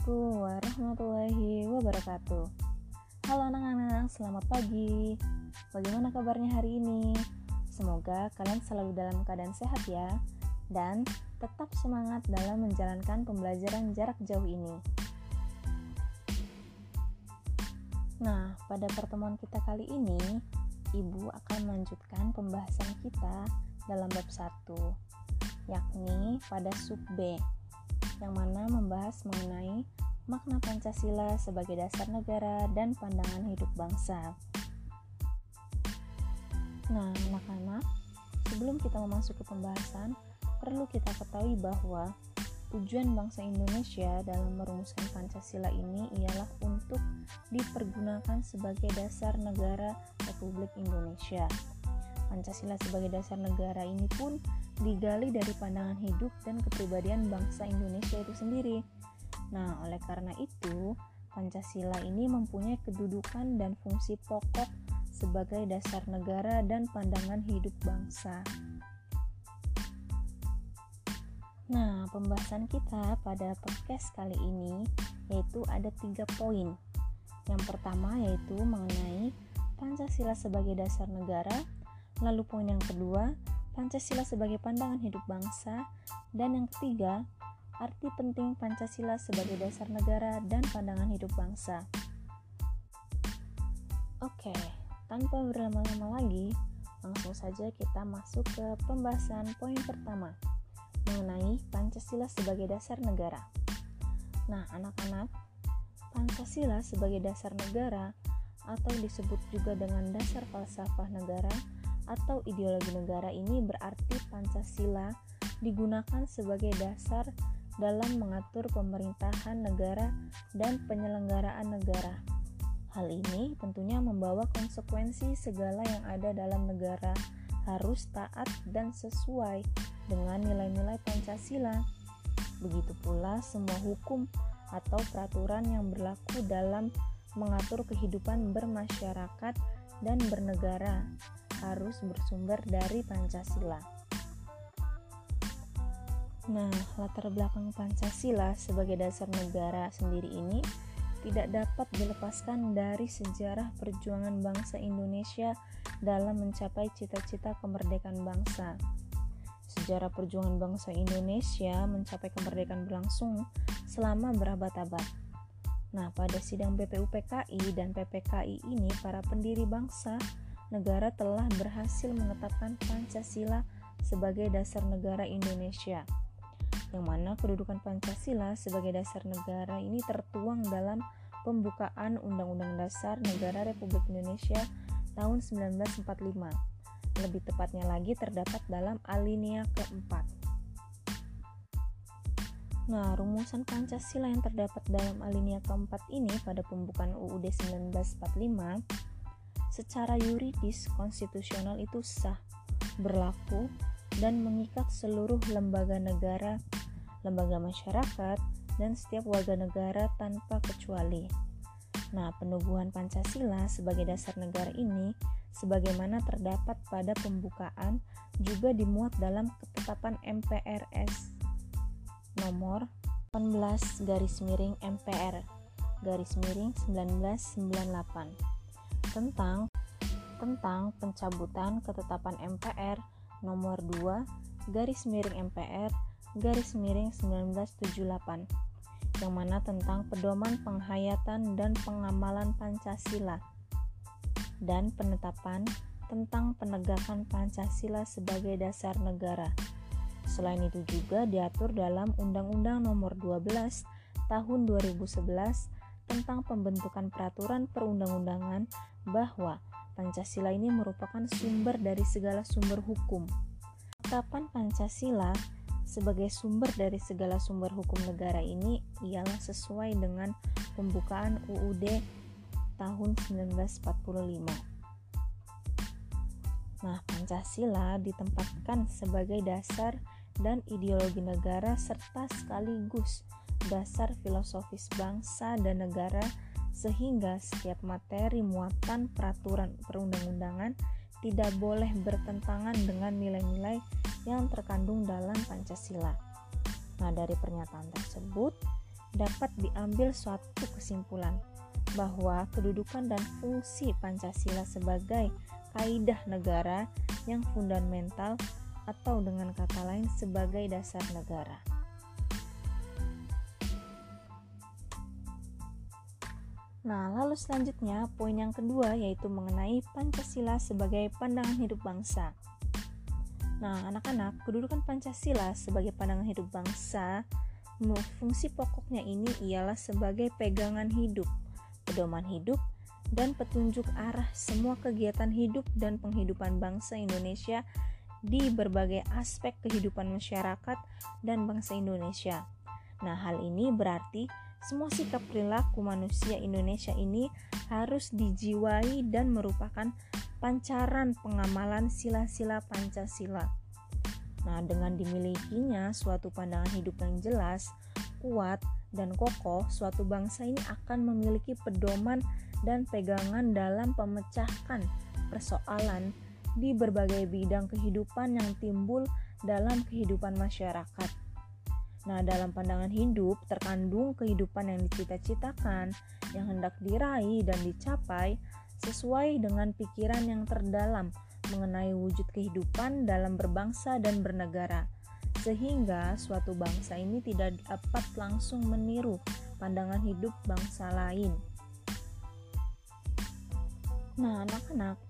Assalamualaikum warahmatullahi wabarakatuh. Halo anak-anak, selamat pagi. Bagaimana kabarnya hari ini? Semoga kalian selalu dalam keadaan sehat ya Dan tetap semangat dalam menjalankan pembelajaran jarak jauh ini. Nah, pada pertemuan kita kali ini Ibu akan melanjutkan pembahasan kita dalam bab 1 yakni pada sub B yang mana membahas mengenai makna Pancasila sebagai dasar negara dan pandangan hidup bangsa. Nah, anak-anak, sebelum kita memasuki pembahasan, perlu kita ketahui bahwa tujuan bangsa Indonesia dalam merumuskan Pancasila ini ialah untuk dipergunakan sebagai dasar negara Republik Indonesia. Pancasila sebagai dasar negara ini pun digali dari pandangan hidup dan kepribadian bangsa Indonesia itu sendiri. Nah, oleh karena itu, Pancasila ini mempunyai kedudukan dan fungsi pokok sebagai dasar negara dan pandangan hidup bangsa. Nah, pembahasan kita pada podcast kali ini yaitu ada tiga poin. Yang pertama yaitu mengenai Pancasila sebagai dasar negara, lalu poin yang kedua Pancasila sebagai pandangan hidup bangsa, dan yang ketiga, arti penting Pancasila sebagai dasar negara dan pandangan hidup bangsa. Oke, tanpa berlama-lama lagi, langsung saja kita masuk ke pembahasan poin pertama mengenai Pancasila sebagai dasar negara. Nah, anak-anak, Pancasila sebagai dasar negara atau disebut juga dengan dasar falsafah negara atau ideologi negara ini berarti Pancasila digunakan sebagai dasar dalam mengatur pemerintahan negara dan penyelenggaraan negara. Hal ini tentunya membawa konsekuensi segala yang ada dalam negara harus taat dan sesuai dengan nilai-nilai Pancasila. Begitu pula semua hukum atau peraturan yang berlaku dalam mengatur kehidupan bermasyarakat dan bernegara harus bersumber dari Pancasila. Nah, latar belakang Pancasila sebagai dasar negara sendiri ini tidak dapat dilepaskan dari sejarah perjuangan bangsa Indonesia dalam mencapai cita-cita kemerdekaan bangsa. Sejarah perjuangan bangsa Indonesia mencapai kemerdekaan berlangsung selama berabad-abad. Nah, pada sidang BPUPKI dan PPKI ini para pendiri bangsa negara telah berhasil menetapkan Pancasila sebagai dasar negara Indonesia. Yang mana kedudukan Pancasila sebagai dasar negara ini tertuang dalam pembukaan Undang-Undang Dasar Negara Republik Indonesia tahun 1945. Lebih tepatnya lagi terdapat dalam alinea keempat. Nah, rumusan Pancasila yang terdapat dalam alinea keempat ini pada pembukaan UUD 1945 secara yuridis konstitusional itu sah, berlaku, dan mengikat seluruh lembaga negara, lembaga masyarakat, dan setiap warga negara tanpa kecuali. Nah, penubuhan Pancasila sebagai dasar negara ini, sebagaimana terdapat pada pembukaan, juga dimuat dalam ketetapan MPRS nomor 18 garis miring MPR garis miring 1998 tentang tentang pencabutan ketetapan MPR nomor 2 garis miring MPR garis miring 1978 yang mana tentang pedoman penghayatan dan pengamalan Pancasila dan penetapan tentang penegakan Pancasila sebagai dasar negara. Selain itu juga diatur dalam Undang-Undang Nomor 12 Tahun 2011 tentang pembentukan peraturan perundang-undangan bahwa Pancasila ini merupakan sumber dari segala sumber hukum. Kapan Pancasila sebagai sumber dari segala sumber hukum negara ini ialah sesuai dengan pembukaan UUD tahun 1945. Nah, Pancasila ditempatkan sebagai dasar dan ideologi negara serta sekaligus dasar filosofis bangsa dan negara sehingga setiap materi muatan peraturan perundang-undangan tidak boleh bertentangan dengan nilai-nilai yang terkandung dalam Pancasila. Nah, dari pernyataan tersebut dapat diambil suatu kesimpulan bahwa kedudukan dan fungsi Pancasila sebagai kaidah negara yang fundamental atau dengan kata lain sebagai dasar negara. Nah, lalu selanjutnya poin yang kedua yaitu mengenai Pancasila sebagai pandangan hidup bangsa. Nah, anak-anak, kedudukan Pancasila sebagai pandangan hidup bangsa, fungsi pokoknya ini ialah sebagai pegangan hidup pedoman hidup, dan petunjuk arah semua kegiatan hidup dan penghidupan bangsa Indonesia di berbagai aspek kehidupan masyarakat dan bangsa Indonesia. Nah, hal ini berarti semua sikap perilaku manusia Indonesia ini harus dijiwai dan merupakan pancaran pengamalan sila-sila Pancasila. Nah, dengan dimilikinya suatu pandangan hidup yang jelas, kuat, dan kokoh, suatu bangsa ini akan memiliki pedoman dan pegangan dalam pemecahkan persoalan di berbagai bidang kehidupan yang timbul dalam kehidupan masyarakat. Nah, dalam pandangan hidup terkandung kehidupan yang dicita-citakan, yang hendak diraih dan dicapai sesuai dengan pikiran yang terdalam mengenai wujud kehidupan dalam berbangsa dan bernegara sehingga suatu bangsa ini tidak dapat langsung meniru pandangan hidup bangsa lain. Nah, anak-anak,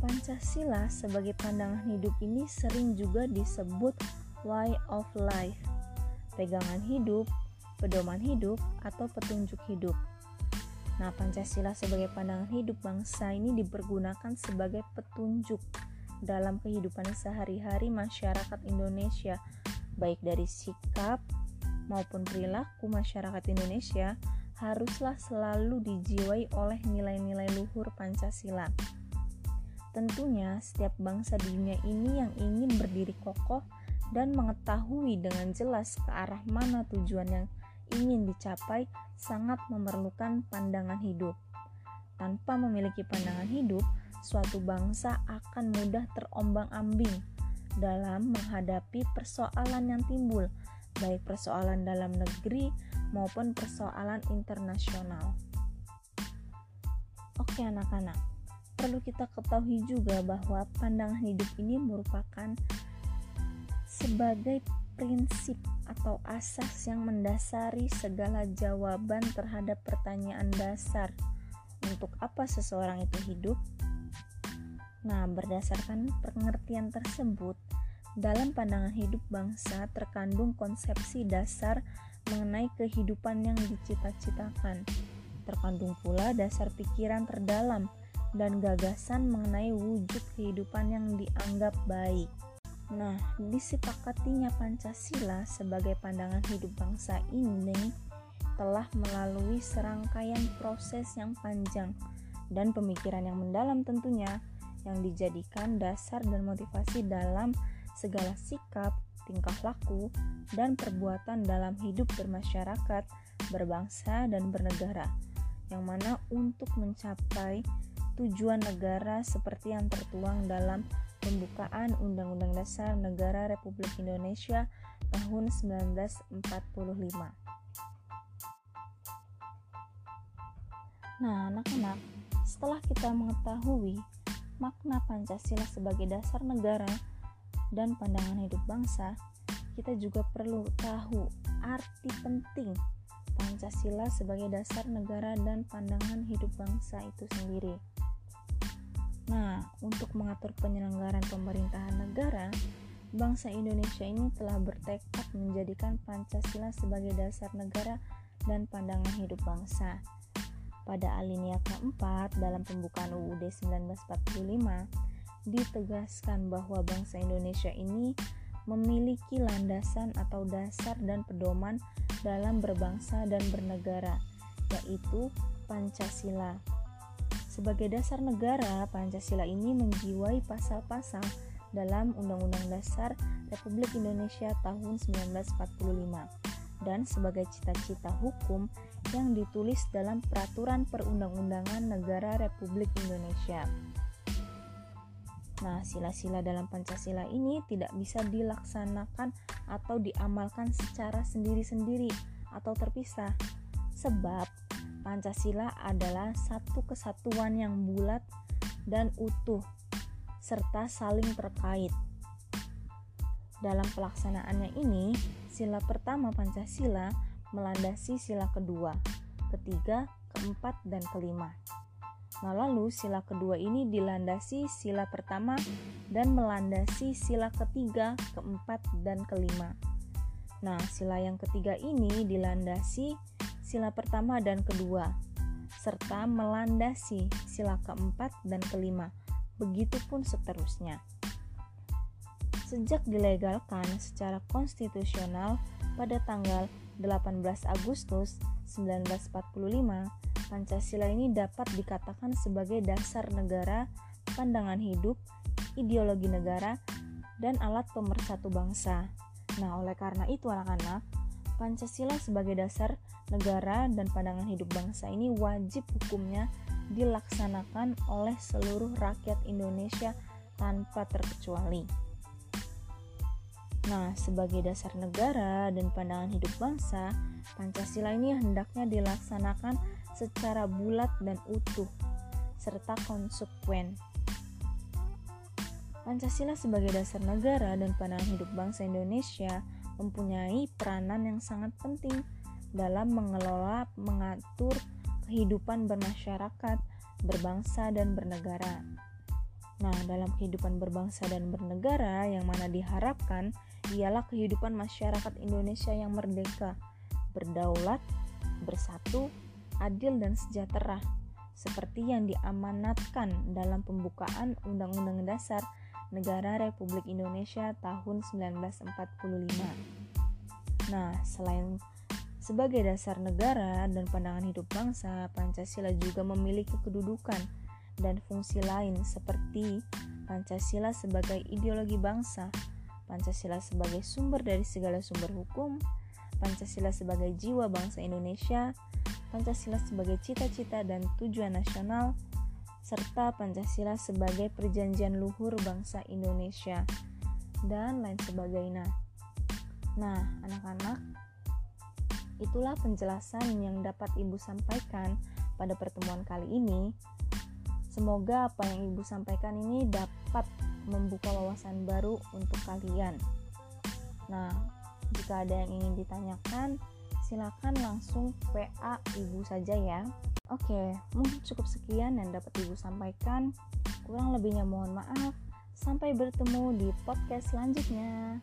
Pancasila sebagai pandangan hidup ini sering juga disebut way of life, pegangan hidup, pedoman hidup, atau petunjuk hidup. Nah, Pancasila sebagai pandangan hidup bangsa ini dipergunakan sebagai petunjuk dalam kehidupan sehari-hari masyarakat Indonesia, baik dari sikap maupun perilaku masyarakat Indonesia, haruslah selalu dijiwai oleh nilai-nilai luhur Pancasila. Tentunya, setiap bangsa di dunia ini yang ingin berdiri kokoh dan mengetahui dengan jelas ke arah mana tujuan yang ingin dicapai sangat memerlukan pandangan hidup. Tanpa memiliki pandangan hidup, suatu bangsa akan mudah terombang-ambing dalam menghadapi persoalan yang timbul, baik persoalan dalam negeri maupun persoalan internasional. Oke, anak-anak, perlu kita ketahui juga bahwa pandangan hidup ini merupakan sebagai prinsip atau asas yang mendasari segala jawaban terhadap pertanyaan dasar untuk apa seseorang itu hidup, Nah, berdasarkan pengertian tersebut, dalam pandangan hidup bangsa terkandung konsepsi dasar mengenai kehidupan yang dicita-citakan. Terkandung pula dasar pikiran terdalam dan gagasan mengenai wujud kehidupan yang dianggap baik. Nah, disepakatinya Pancasila sebagai pandangan hidup bangsa ini telah melalui serangkaian proses yang panjang dan pemikiran yang mendalam tentunya yang dijadikan dasar dan motivasi dalam segala sikap, tingkah laku, dan perbuatan dalam hidup bermasyarakat, berbangsa, dan bernegara, yang mana untuk mencapai tujuan negara seperti yang tertuang dalam pembukaan Undang-Undang Dasar Negara Republik Indonesia tahun 1945. Nah, anak-anak, setelah kita mengetahui makna Pancasila sebagai dasar negara dan pandangan hidup bangsa, kita juga perlu tahu arti penting Pancasila sebagai dasar negara dan pandangan hidup bangsa itu sendiri. Nah, untuk mengatur penyelenggaraan pemerintahan negara, bangsa Indonesia ini telah bertekad menjadikan Pancasila sebagai dasar negara dan pandangan hidup bangsa pada alinea keempat dalam pembukaan UUD 1945 ditegaskan bahwa bangsa Indonesia ini memiliki landasan atau dasar dan pedoman dalam berbangsa dan bernegara, yaitu Pancasila. Sebagai dasar negara, Pancasila ini menjiwai pasal-pasal dalam Undang-Undang Dasar Republik Indonesia tahun 1945 dan sebagai cita-cita hukum yang ditulis dalam Peraturan Perundang-undangan Negara Republik Indonesia. Nah, sila-sila dalam Pancasila ini tidak bisa dilaksanakan atau diamalkan secara sendiri-sendiri, atau terpisah. Sebab Pancasila adalah satu kesatuan yang bulat dan utuh serta saling terkait. Dalam pelaksanaannya ini, sila pertama Pancasila melandasi sila kedua, ketiga, keempat, dan kelima. Nah, lalu sila kedua ini dilandasi sila pertama dan melandasi sila ketiga, keempat, dan kelima. Nah, sila yang ketiga ini dilandasi sila pertama dan kedua, serta melandasi sila keempat dan kelima. Begitupun seterusnya. Sejak dilegalkan secara konstitusional pada tanggal 18 Agustus 1945, Pancasila ini dapat dikatakan sebagai dasar negara, pandangan hidup, ideologi negara, dan alat pemersatu bangsa. Nah, oleh karena itu anak-anak, Pancasila sebagai dasar negara dan pandangan hidup bangsa ini wajib hukumnya dilaksanakan oleh seluruh rakyat Indonesia tanpa terkecuali. Nah, sebagai dasar negara dan pandangan hidup bangsa, Pancasila ini hendaknya dilaksanakan secara bulat dan utuh, serta konsekuen. Pancasila sebagai dasar negara dan pandangan hidup bangsa Indonesia mempunyai peranan yang sangat penting dalam mengelola, mengatur kehidupan bermasyarakat, berbangsa, dan bernegara. Nah, dalam kehidupan berbangsa dan bernegara yang mana diharapkan ialah kehidupan masyarakat Indonesia yang merdeka, berdaulat, bersatu, adil dan sejahtera seperti yang diamanatkan dalam pembukaan Undang-Undang Dasar Negara Republik Indonesia tahun 1945. Nah, selain sebagai dasar negara dan pandangan hidup bangsa, Pancasila juga memiliki kedudukan dan fungsi lain seperti Pancasila sebagai ideologi bangsa, Pancasila sebagai sumber dari segala sumber hukum, Pancasila sebagai jiwa bangsa Indonesia, Pancasila sebagai cita-cita dan tujuan nasional, serta Pancasila sebagai perjanjian luhur bangsa Indonesia, dan lain sebagainya. Nah, anak-anak, itulah penjelasan yang dapat Ibu sampaikan pada pertemuan kali ini. Semoga apa yang Ibu sampaikan ini dapat membuka wawasan baru untuk kalian. Nah, jika ada yang ingin ditanyakan, silakan langsung WA Ibu saja ya. Oke, mungkin cukup sekian yang dapat Ibu sampaikan. Kurang lebihnya mohon maaf. Sampai bertemu di podcast selanjutnya.